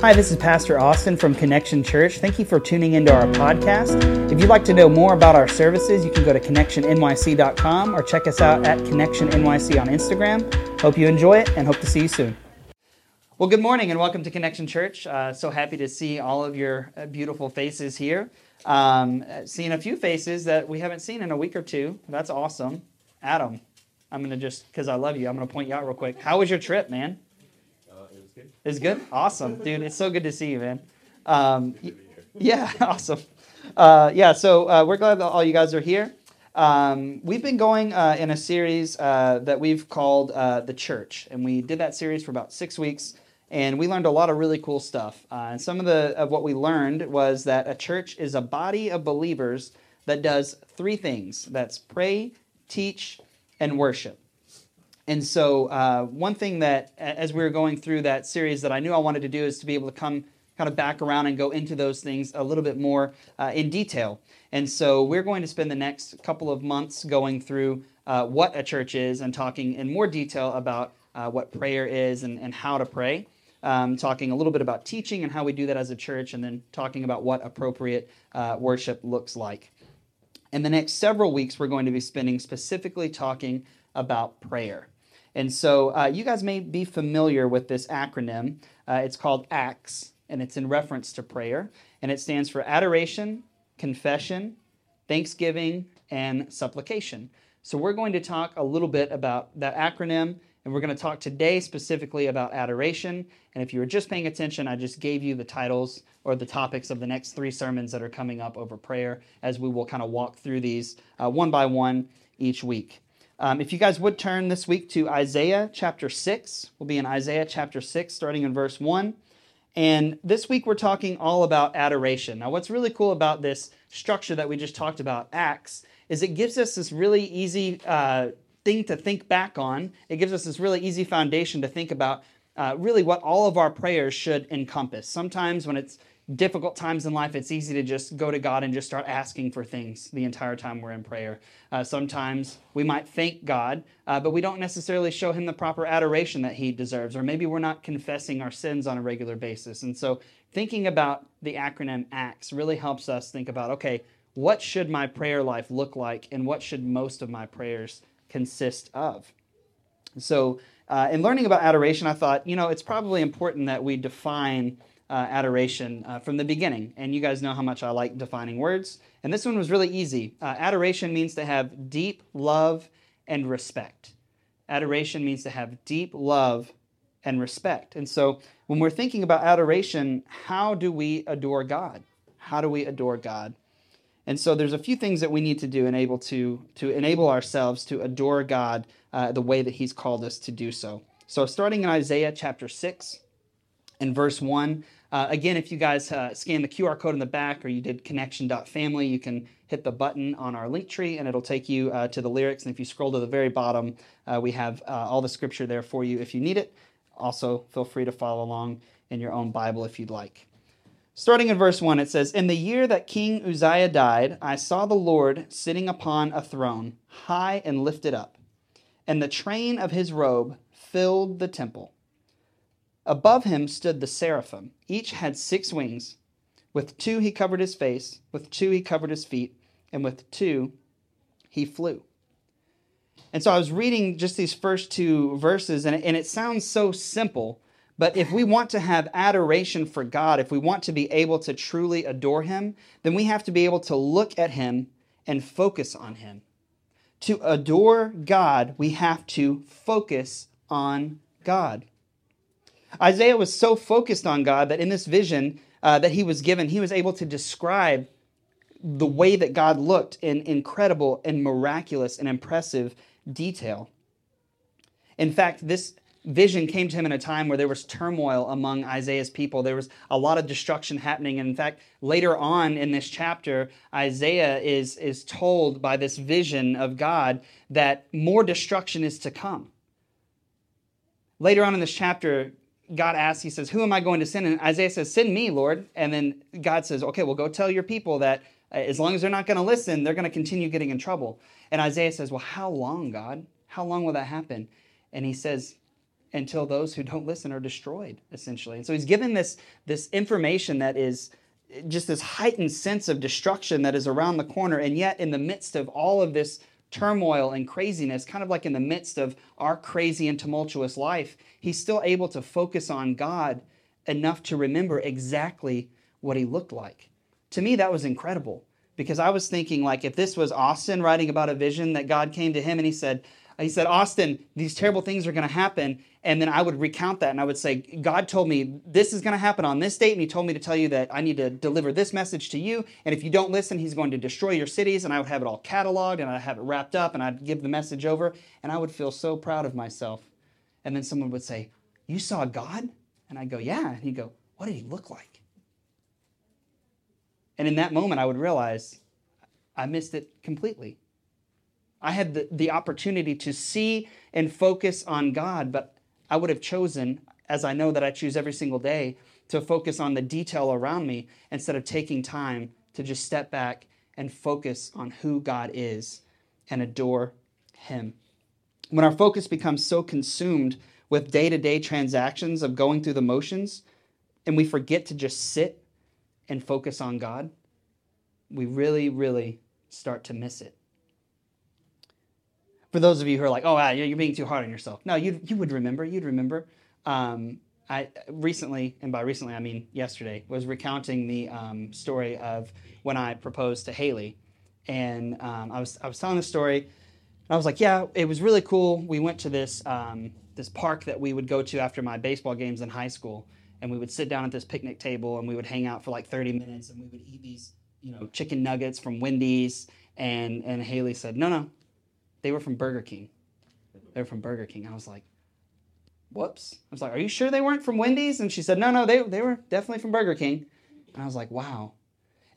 Hi, this is Pastor Austin from Connection Church. Thank you for tuning into our podcast. If you'd like to know more about our services, you can go to connectionnyc.com or check us out at connectionnyc on Instagram. Hope you enjoy it and hope to see you soon. Well, good morning and welcome to Connection Church. Uh, so happy to see all of your uh, beautiful faces here. Um, seeing a few faces that we haven't seen in a week or two. That's awesome. Adam, I'm going to just, because I love you, I'm going to point you out real quick. How was your trip, man? It's good? Awesome. Dude, it's so good to see you, man. Um, yeah, awesome. Uh, yeah, so uh, we're glad that all you guys are here. Um, we've been going uh, in a series uh, that we've called uh, The Church, and we did that series for about six weeks, and we learned a lot of really cool stuff. Uh, and some of, the, of what we learned was that a church is a body of believers that does three things that's pray, teach, and worship. And so, uh, one thing that, as we were going through that series, that I knew I wanted to do is to be able to come kind of back around and go into those things a little bit more uh, in detail. And so, we're going to spend the next couple of months going through uh, what a church is and talking in more detail about uh, what prayer is and, and how to pray. Um, talking a little bit about teaching and how we do that as a church, and then talking about what appropriate uh, worship looks like. In the next several weeks, we're going to be spending specifically talking about prayer. And so uh, you guys may be familiar with this acronym. Uh, it's called ACTS, and it's in reference to prayer. And it stands for adoration, confession, thanksgiving, and supplication. So we're going to talk a little bit about that acronym, and we're going to talk today specifically about adoration. And if you were just paying attention, I just gave you the titles or the topics of the next three sermons that are coming up over prayer as we will kind of walk through these uh, one by one each week. Um, if you guys would turn this week to Isaiah chapter 6, we'll be in Isaiah chapter 6, starting in verse 1. And this week we're talking all about adoration. Now, what's really cool about this structure that we just talked about, Acts, is it gives us this really easy uh, thing to think back on. It gives us this really easy foundation to think about uh, really what all of our prayers should encompass. Sometimes when it's difficult times in life, it's easy to just go to God and just start asking for things the entire time we're in prayer. Uh, sometimes we might thank God, uh, but we don't necessarily show Him the proper adoration that He deserves, or maybe we're not confessing our sins on a regular basis. And so, thinking about the acronym ACTS really helps us think about okay, what should my prayer life look like, and what should most of my prayers consist of? So, uh, in learning about adoration, I thought, you know, it's probably important that we define uh, adoration uh, from the beginning. And you guys know how much I like defining words. And this one was really easy. Uh, adoration means to have deep love and respect. Adoration means to have deep love and respect. And so when we're thinking about adoration, how do we adore God? How do we adore God? And so there's a few things that we need to do and able to, to enable ourselves to adore God uh, the way that He's called us to do so. So starting in Isaiah chapter 6 and verse 1, uh, again, if you guys uh, scan the QR code in the back or you did connection.family, you can hit the button on our link tree and it'll take you uh, to the lyrics. And if you scroll to the very bottom, uh, we have uh, all the scripture there for you if you need it. Also, feel free to follow along in your own Bible if you'd like. Starting in verse 1, it says, In the year that King Uzziah died, I saw the Lord sitting upon a throne, high and lifted up, and the train of his robe filled the temple. Above him stood the seraphim. Each had six wings. With two he covered his face, with two he covered his feet, and with two he flew. And so I was reading just these first two verses, and and it sounds so simple. But if we want to have adoration for God, if we want to be able to truly adore Him, then we have to be able to look at Him and focus on Him. To adore God, we have to focus on God. Isaiah was so focused on God that in this vision uh, that he was given, he was able to describe the way that God looked in incredible and miraculous and impressive detail. In fact, this vision came to him in a time where there was turmoil among Isaiah's people. There was a lot of destruction happening. And in fact, later on in this chapter, Isaiah is, is told by this vision of God that more destruction is to come. Later on in this chapter, God asks, He says, Who am I going to send? And Isaiah says, Send me, Lord. And then God says, Okay, well, go tell your people that uh, as long as they're not going to listen, they're going to continue getting in trouble. And Isaiah says, Well, how long, God? How long will that happen? And he says, until those who don't listen are destroyed, essentially. And so he's given this, this information that is just this heightened sense of destruction that is around the corner. And yet, in the midst of all of this turmoil and craziness, kind of like in the midst of our crazy and tumultuous life, he's still able to focus on God enough to remember exactly what he looked like. To me, that was incredible because I was thinking, like, if this was Austin writing about a vision that God came to him and he said, he said, Austin, these terrible things are going to happen. And then I would recount that and I would say, God told me this is going to happen on this date. And he told me to tell you that I need to deliver this message to you. And if you don't listen, he's going to destroy your cities. And I would have it all cataloged and I'd have it wrapped up and I'd give the message over. And I would feel so proud of myself. And then someone would say, You saw God? And I'd go, Yeah. And he'd go, What did he look like? And in that moment, I would realize I missed it completely. I had the, the opportunity to see and focus on God, but I would have chosen, as I know that I choose every single day, to focus on the detail around me instead of taking time to just step back and focus on who God is and adore Him. When our focus becomes so consumed with day to day transactions of going through the motions, and we forget to just sit and focus on God, we really, really start to miss it for those of you who are like, oh, wow, you're being too hard on yourself. No, you you would remember. You'd remember. Um, I recently, and by recently I mean yesterday, was recounting the um, story of when I proposed to Haley, and um, I was I was telling the story. and I was like, yeah, it was really cool. We went to this um, this park that we would go to after my baseball games in high school, and we would sit down at this picnic table and we would hang out for like 30 minutes, and we would eat these you know chicken nuggets from Wendy's. And and Haley said, no, no, they were from Burger King. They were from Burger King. I was like, whoops. I was like, are you sure they weren't from Wendy's? And she said, no, no, they, they were definitely from Burger King. And I was like, wow.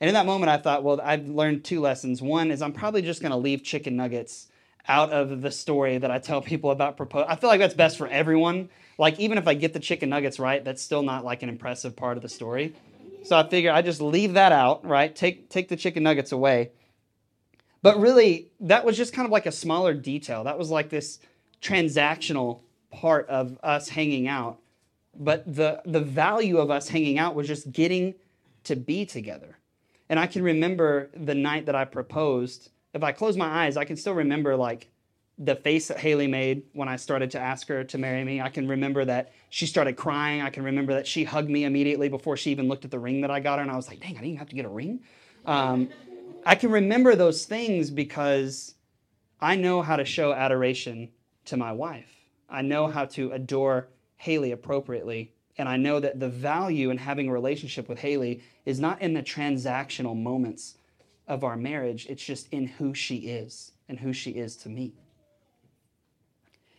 And in that moment, I thought, well, I've learned two lessons. One is I'm probably just going to leave chicken nuggets out of the story that I tell people about propose. I feel like that's best for everyone. Like, even if I get the chicken nuggets right, that's still not like an impressive part of the story. So I figure I just leave that out, right? Take, take the chicken nuggets away. But really, that was just kind of like a smaller detail. That was like this transactional part of us hanging out. But the, the value of us hanging out was just getting to be together. And I can remember the night that I proposed. If I close my eyes, I can still remember like the face that Haley made when I started to ask her to marry me. I can remember that she started crying. I can remember that she hugged me immediately before she even looked at the ring that I got her. And I was like, dang, I didn't even have to get a ring. Um, I can remember those things because I know how to show adoration to my wife. I know how to adore Haley appropriately. And I know that the value in having a relationship with Haley is not in the transactional moments of our marriage, it's just in who she is and who she is to me.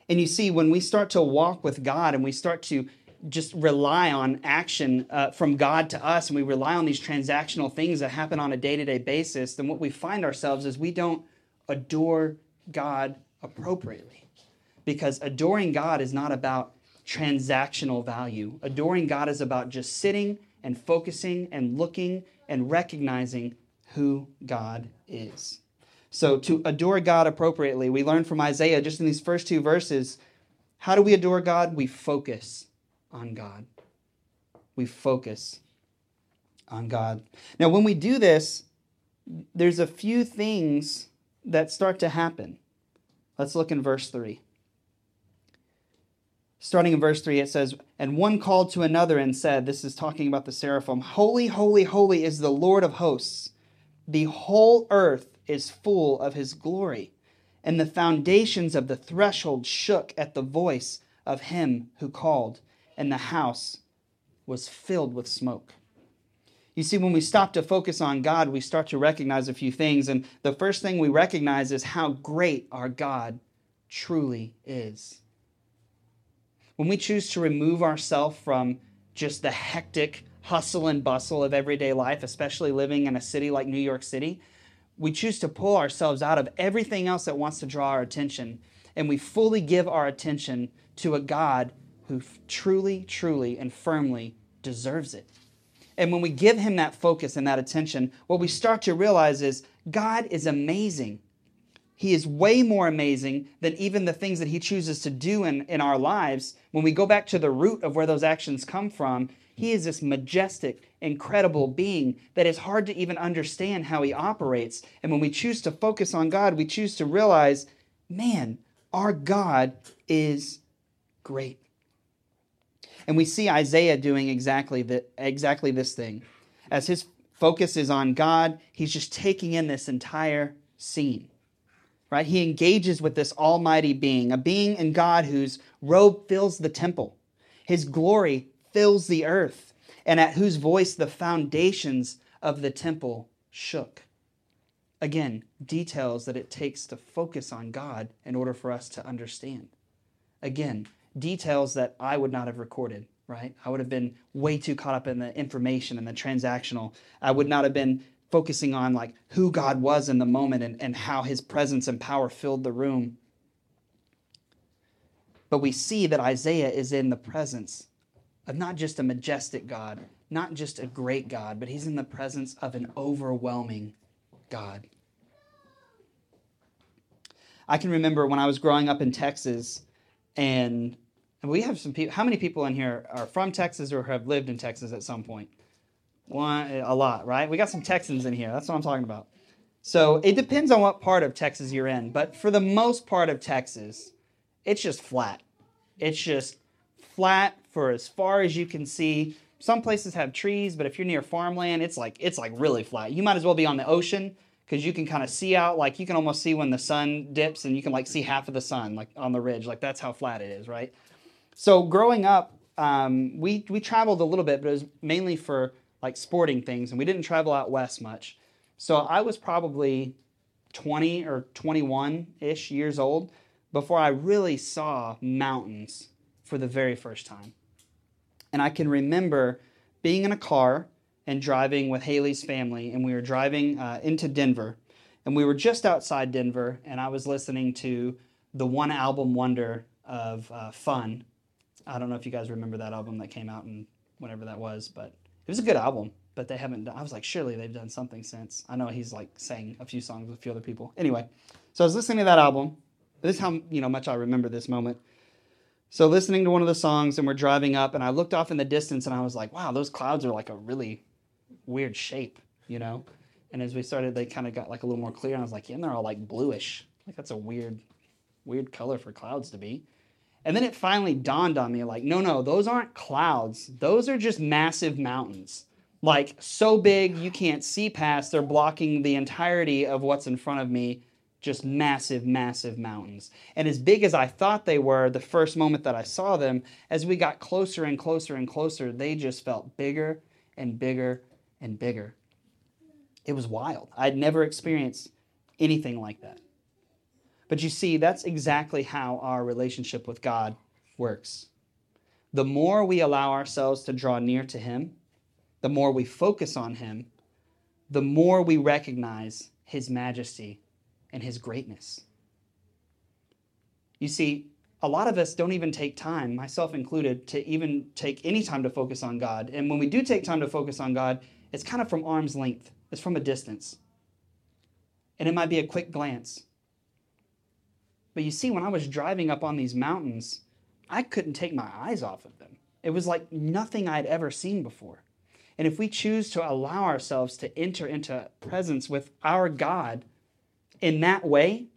And you see, when we start to walk with God and we start to just rely on action uh, from God to us and we rely on these transactional things that happen on a day to day basis, then what we find ourselves is we don't adore God appropriately. Because adoring God is not about transactional value. Adoring God is about just sitting and focusing and looking and recognizing who God is. So, to adore God appropriately, we learn from Isaiah just in these first two verses how do we adore God? We focus on God. We focus on God. Now, when we do this, there's a few things that start to happen. Let's look in verse 3. Starting in verse 3, it says, And one called to another and said, This is talking about the seraphim, Holy, holy, holy is the Lord of hosts. The whole earth is full of his glory. And the foundations of the threshold shook at the voice of him who called and the house was filled with smoke. You see, when we stop to focus on God, we start to recognize a few things. And the first thing we recognize is how great our God truly is. When we choose to remove ourselves from just the hectic hustle and bustle of everyday life, especially living in a city like New York City, we choose to pull ourselves out of everything else that wants to draw our attention. And we fully give our attention to a God who truly, truly, and firmly deserves it. And when we give him that focus and that attention, what we start to realize is God is amazing. He is way more amazing than even the things that he chooses to do in, in our lives. When we go back to the root of where those actions come from, he is this majestic, incredible being that is hard to even understand how he operates. And when we choose to focus on God, we choose to realize, man, our God is great. And we see Isaiah doing exactly, the, exactly this thing. As his focus is on God, he's just taking in this entire scene right? He engages with this almighty being, a being in God whose robe fills the temple, his glory fills the earth, and at whose voice the foundations of the temple shook. Again, details that it takes to focus on God in order for us to understand. Again, details that I would not have recorded, right? I would have been way too caught up in the information and the transactional. I would not have been focusing on like who God was in the moment and, and how his presence and power filled the room. But we see that Isaiah is in the presence of not just a majestic God, not just a great God, but he's in the presence of an overwhelming God. I can remember when I was growing up in Texas, and we have some people. How many people in here are from Texas or have lived in Texas at some point? One, eh, a lot, right? We got some Texans in here. That's what I'm talking about. So it depends on what part of Texas you're in, but for the most part of Texas, it's just flat. It's just flat for as far as you can see. Some places have trees, but if you're near farmland, it's like it's like really flat. You might as well be on the ocean because you can kind of see out like you can almost see when the sun dips and you can like see half of the sun like on the ridge. Like that's how flat it is, right? So growing up, um, we we traveled a little bit, but it was mainly for like sporting things, and we didn't travel out west much. So I was probably 20 or 21 ish years old before I really saw mountains for the very first time. And I can remember being in a car and driving with Haley's family, and we were driving uh, into Denver. And we were just outside Denver, and I was listening to the one album wonder of uh, Fun. I don't know if you guys remember that album that came out and whatever that was, but it was a good album, but they haven't I was like, surely they've done something since. I know he's like sang a few songs with a few other people. Anyway, so I was listening to that album. This is how you know much I remember this moment. So listening to one of the songs and we're driving up and I looked off in the distance and I was like, wow, those clouds are like a really weird shape, you know? And as we started, they kind of got like a little more clear and I was like, yeah, and they're all like bluish. Like that's a weird, weird color for clouds to be. And then it finally dawned on me like, no, no, those aren't clouds. Those are just massive mountains. Like, so big you can't see past. They're blocking the entirety of what's in front of me. Just massive, massive mountains. And as big as I thought they were the first moment that I saw them, as we got closer and closer and closer, they just felt bigger and bigger and bigger. It was wild. I'd never experienced anything like that. But you see, that's exactly how our relationship with God works. The more we allow ourselves to draw near to Him, the more we focus on Him, the more we recognize His majesty and His greatness. You see, a lot of us don't even take time, myself included, to even take any time to focus on God. And when we do take time to focus on God, it's kind of from arm's length, it's from a distance. And it might be a quick glance. But you see, when I was driving up on these mountains, I couldn't take my eyes off of them. It was like nothing I'd ever seen before. And if we choose to allow ourselves to enter into presence with our God in that way,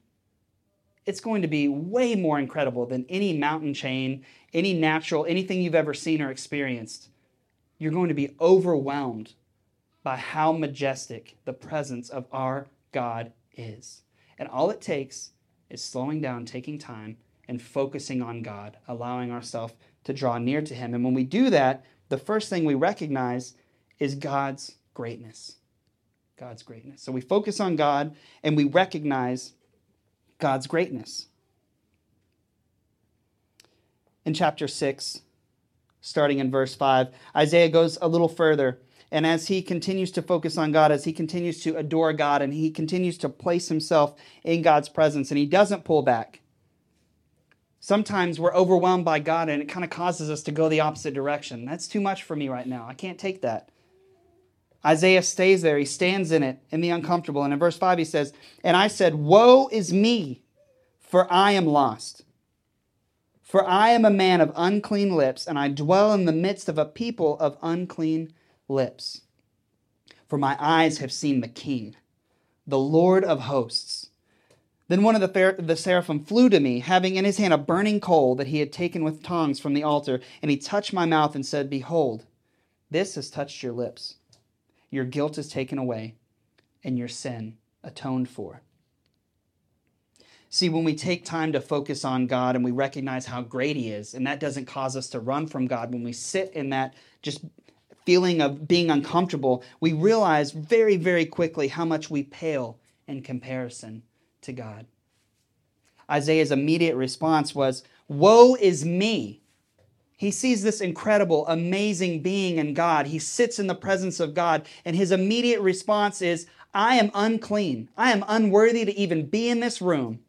it's going to be way more incredible than any mountain chain, any natural, anything you've ever seen or experienced. You're going to be overwhelmed by how majestic the presence of our God is. And all it takes is slowing down, taking time, and focusing on God, allowing ourselves to draw near to Him. And when we do that, the first thing we recognize is God's greatness. God's greatness. So we focus on God and we recognize God's greatness. In chapter 6, starting in verse 5, Isaiah goes a little further and as he continues to focus on God, as he continues to adore God, and he continues to place himself in God's presence, and he doesn't pull back. Sometimes we're overwhelmed by God and it kind of causes us to go the opposite direction. That's too much for me right now. I can't take that. Isaiah stays there. He stands in it, in the uncomfortable. And in verse 5, he says, And I said, Woe is me, for I am lost. For I am a man of unclean lips, and I dwell in the midst of a people of unclean lips. For my eyes have seen the King, the Lord of hosts. Then one of the, the seraphim flew to me, having in his hand a burning coal that he had taken with tongs from the altar, and he touched my mouth and said, Behold, this has touched your lips. Your guilt is taken away, and your sin atoned for. See, when we take time to focus on God and we recognize how great He is, and that doesn't cause us to run from God, when we sit in that just feeling of being uncomfortable, we realize very, very quickly how much we pale in comparison to God. Isaiah's immediate response was, Woe is me! He sees this incredible, amazing being in God. He sits in the presence of God, and his immediate response is, I am unclean. I am unworthy to even be in this room.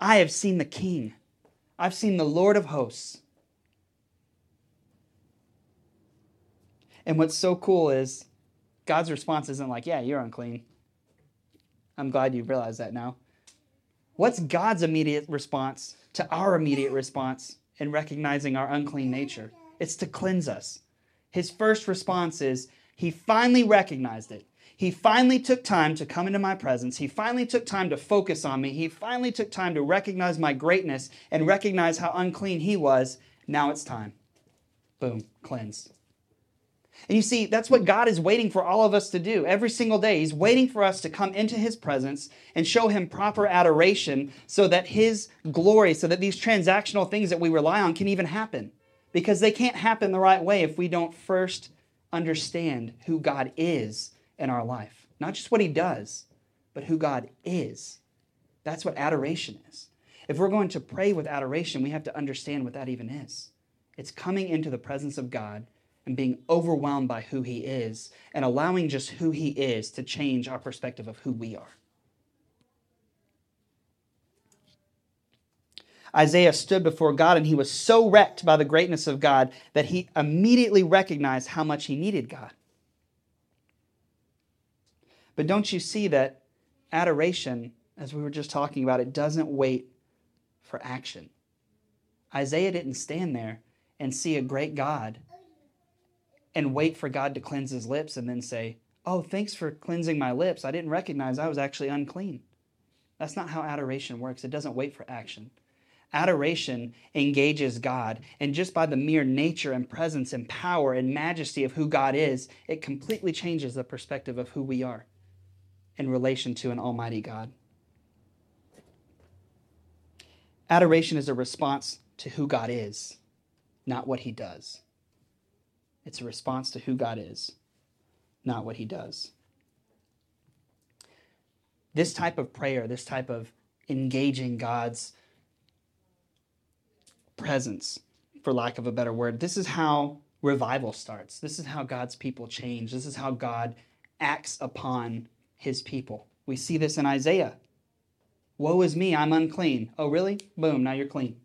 I have seen the King. I've seen the Lord of hosts. And what's so cool is God's response isn't like, Yeah, you're unclean. I'm glad you realize that now. What's God's immediate response to our immediate response in recognizing our unclean nature? It's to cleanse us. His first response is he finally recognized it. He finally took time to come into my presence. He finally took time to focus on me. He finally took time to recognize my greatness and recognize how unclean he was. Now it's time. Boom, cleansed. And you see, that's what God is waiting for all of us to do every single day. He's waiting for us to come into His presence and show Him proper adoration so that His glory, so that these transactional things that we rely on can even happen. Because they can't happen the right way if we don't first understand who God is in our life. Not just what He does, but who God is. That's what adoration is. If we're going to pray with adoration, we have to understand what that even is. It's coming into the presence of God and being overwhelmed by who he is and allowing just who he is to change our perspective of who we are. Isaiah stood before God and he was so wrecked by the greatness of God that he immediately recognized how much he needed God. But don't you see that adoration, as we were just talking about, it doesn't wait for action. Isaiah didn't stand there and see a great God and wait for God to cleanse his lips and then say, Oh, thanks for cleansing my lips. I didn't recognize I was actually unclean. That's not how adoration works. It doesn't wait for action. Adoration engages God, and just by the mere nature and presence and power and majesty of who God is, it completely changes the perspective of who we are in relation to an almighty God. Adoration is a response to who God is, not what he does. It's a response to who God is, not what he does. This type of prayer, this type of engaging God's presence, for lack of a better word, this is how revival starts. This is how God's people change. This is how God acts upon his people. We see this in Isaiah. Woe is me, I'm unclean. Oh, really? Boom, now you're clean.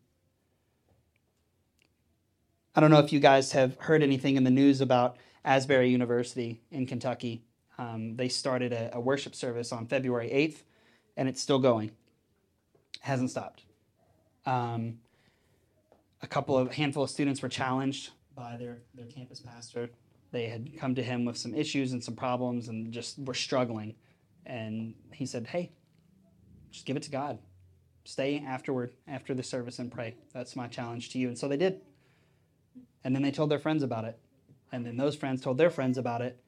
I don't know if you guys have heard anything in the news about Asbury University in Kentucky. Um, they started a, a, worship service on February 8th, and it's still going. It hasn't stopped. Um, a couple of handful of students were challenged by their, their campus pastor. They had come to him with some issues and some problems and just were struggling. And he said, Hey, just give it to God. Stay afterward, after the service, and pray. That's my challenge to you. And so they did. And then they told their friends about it. And then those friends told their friends about it.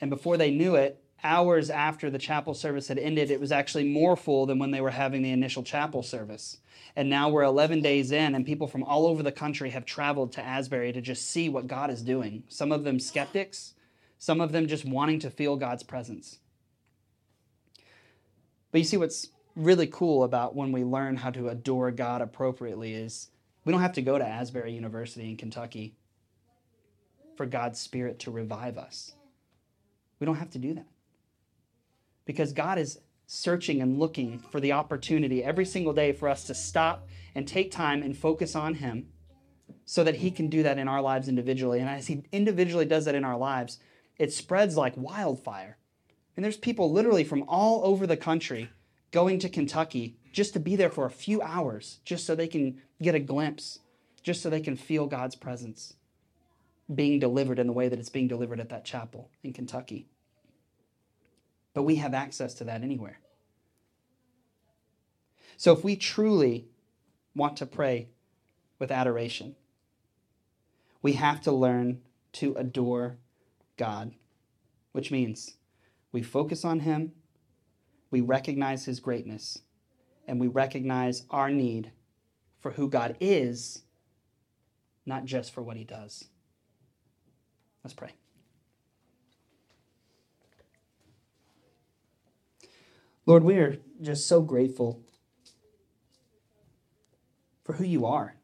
And before they knew it, hours after the chapel service had ended, it was actually more full than when they were having the initial chapel service. And now we're 11 days in, and people from all over the country have traveled to Asbury to just see what God is doing. Some of them skeptics, some of them just wanting to feel God's presence. But you see, what's really cool about when we learn how to adore God appropriately is we don't have to go to Asbury University in Kentucky for God's Spirit to revive us. We don't have to do that. Because God is searching and looking for the opportunity every single day for us to stop and take time and focus on Him so that He can do that in our lives individually. And as He individually does that in our lives, it spreads like wildfire. And there's people literally from all over the country going to Kentucky just to be there for a few hours, just so they can get a glimpse, just so they can feel God's presence being delivered in the way that it's being delivered at that chapel in Kentucky. But we have access to that anywhere. So if we truly want to pray with adoration, we have to learn to adore God, which means we focus on Him, we recognize His greatness, and we recognize our need for who God is, not just for what He does. Let's pray. Lord, we are just so grateful for who you are.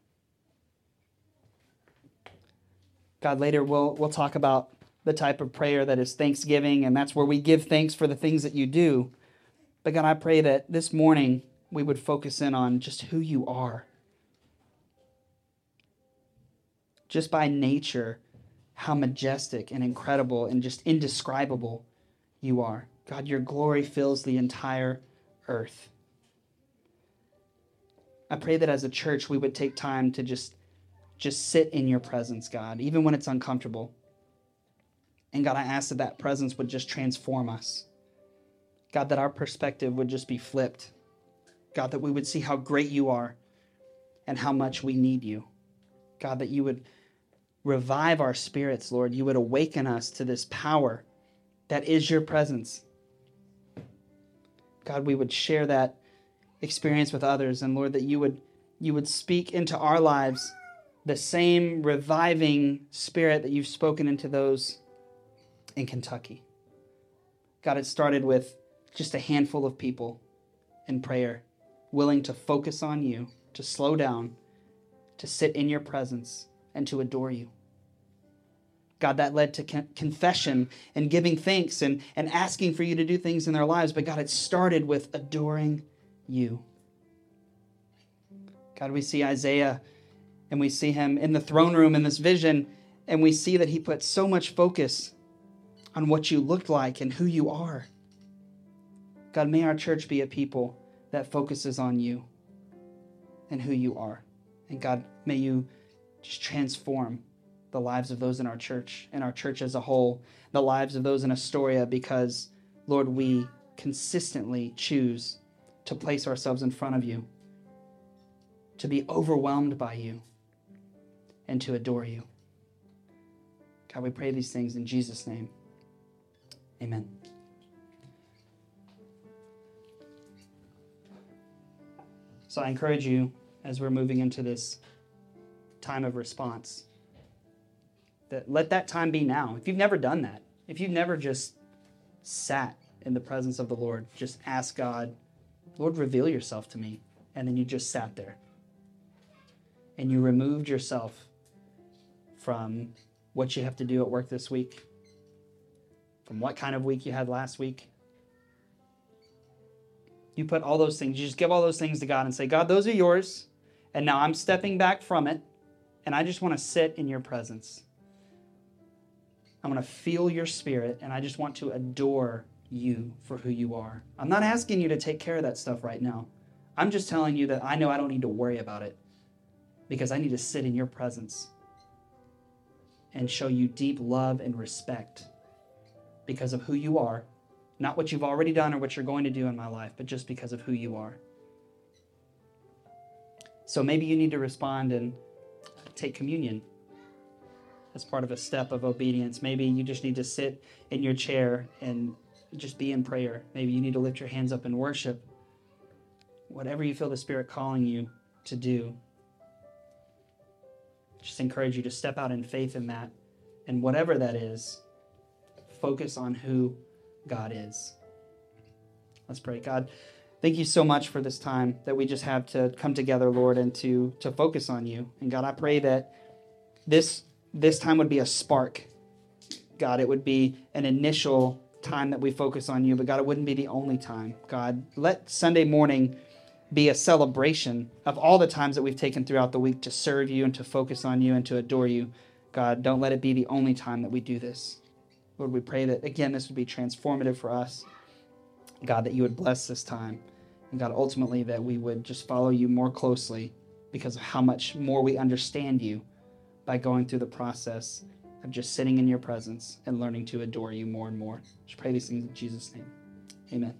God, later we'll, we'll talk about the type of prayer that is thanksgiving, and that's where we give thanks for the things that you do. But God, I pray that this morning we would focus in on just who you are. Just by nature, how majestic and incredible and just indescribable you are. God, your glory fills the entire earth. I pray that as a church we would take time to just just sit in your presence, God, even when it's uncomfortable. And God, I ask that that presence would just transform us. God, that our perspective would just be flipped. God, that we would see how great you are and how much we need you. God, that you would revive our spirits, Lord. You would awaken us to this power that is your presence. God, we would share that experience with others and Lord that you would you would speak into our lives the same reviving spirit that you've spoken into those in Kentucky. God, it started with just a handful of people in prayer, willing to focus on you, to slow down, to sit in your presence, and to adore you. God, that led to con- confession and giving thanks and, and asking for you to do things in their lives. But God, it started with adoring you. God, we see Isaiah and we see him in the throne room in this vision, and we see that he put so much focus on what you looked like and who you are. God, may our church be a people that focuses on you and who you are. And God, may you just transform the lives of those in our church and our church as a whole, the lives of those in Astoria, because, Lord, we consistently choose to place ourselves in front of you, to be overwhelmed by you, and to adore you. God, we pray these things in Jesus' name. Amen. So I encourage you as we're moving into this time of response that let that time be now. If you've never done that, if you've never just sat in the presence of the Lord, just ask God, Lord, reveal yourself to me. And then you just sat there and you removed yourself from what you have to do at work this week, from what kind of week you had last week. You put all those things, you just give all those things to God and say, God, those are yours. And now I'm stepping back from it, and I just want to sit in your presence. I want to feel your spirit, and I just want to adore you for who you are. I'm not asking you to take care of that stuff right now. I'm just telling you that I know I don't need to worry about it because I need to sit in your presence and show you deep love and respect because of who you are, not what you've already done or what you're going to do in my life, but just because of who you are. So maybe you need to respond and take communion as part of a step of obedience. Maybe you just need to sit in your chair and just be in prayer. Maybe you need to lift your hands up in worship. Whatever you feel the Spirit calling you to do, just encourage you to step out in faith in that. And whatever that is, focus on who God is. Let's pray. God, thank you so much for this time that we just have to come together, Lord, and to to focus on you. And God, I pray that this this time would be a spark. God, it would be an initial time that we focus on you, but God, it wouldn't be the only time. God, let Sunday morning be a celebration of all the times that we've taken throughout the week to serve you and to focus on you and to adore you. God, don't let it be the only time that we do this. Lord, we pray that, again, this would be transformative for us. God, that you would bless this time. And God, ultimately, that we would just follow you more closely because of how much more we understand you by going through the process of just sitting in your presence and learning to adore you more and more. Just pray these things in Jesus' name. Amen.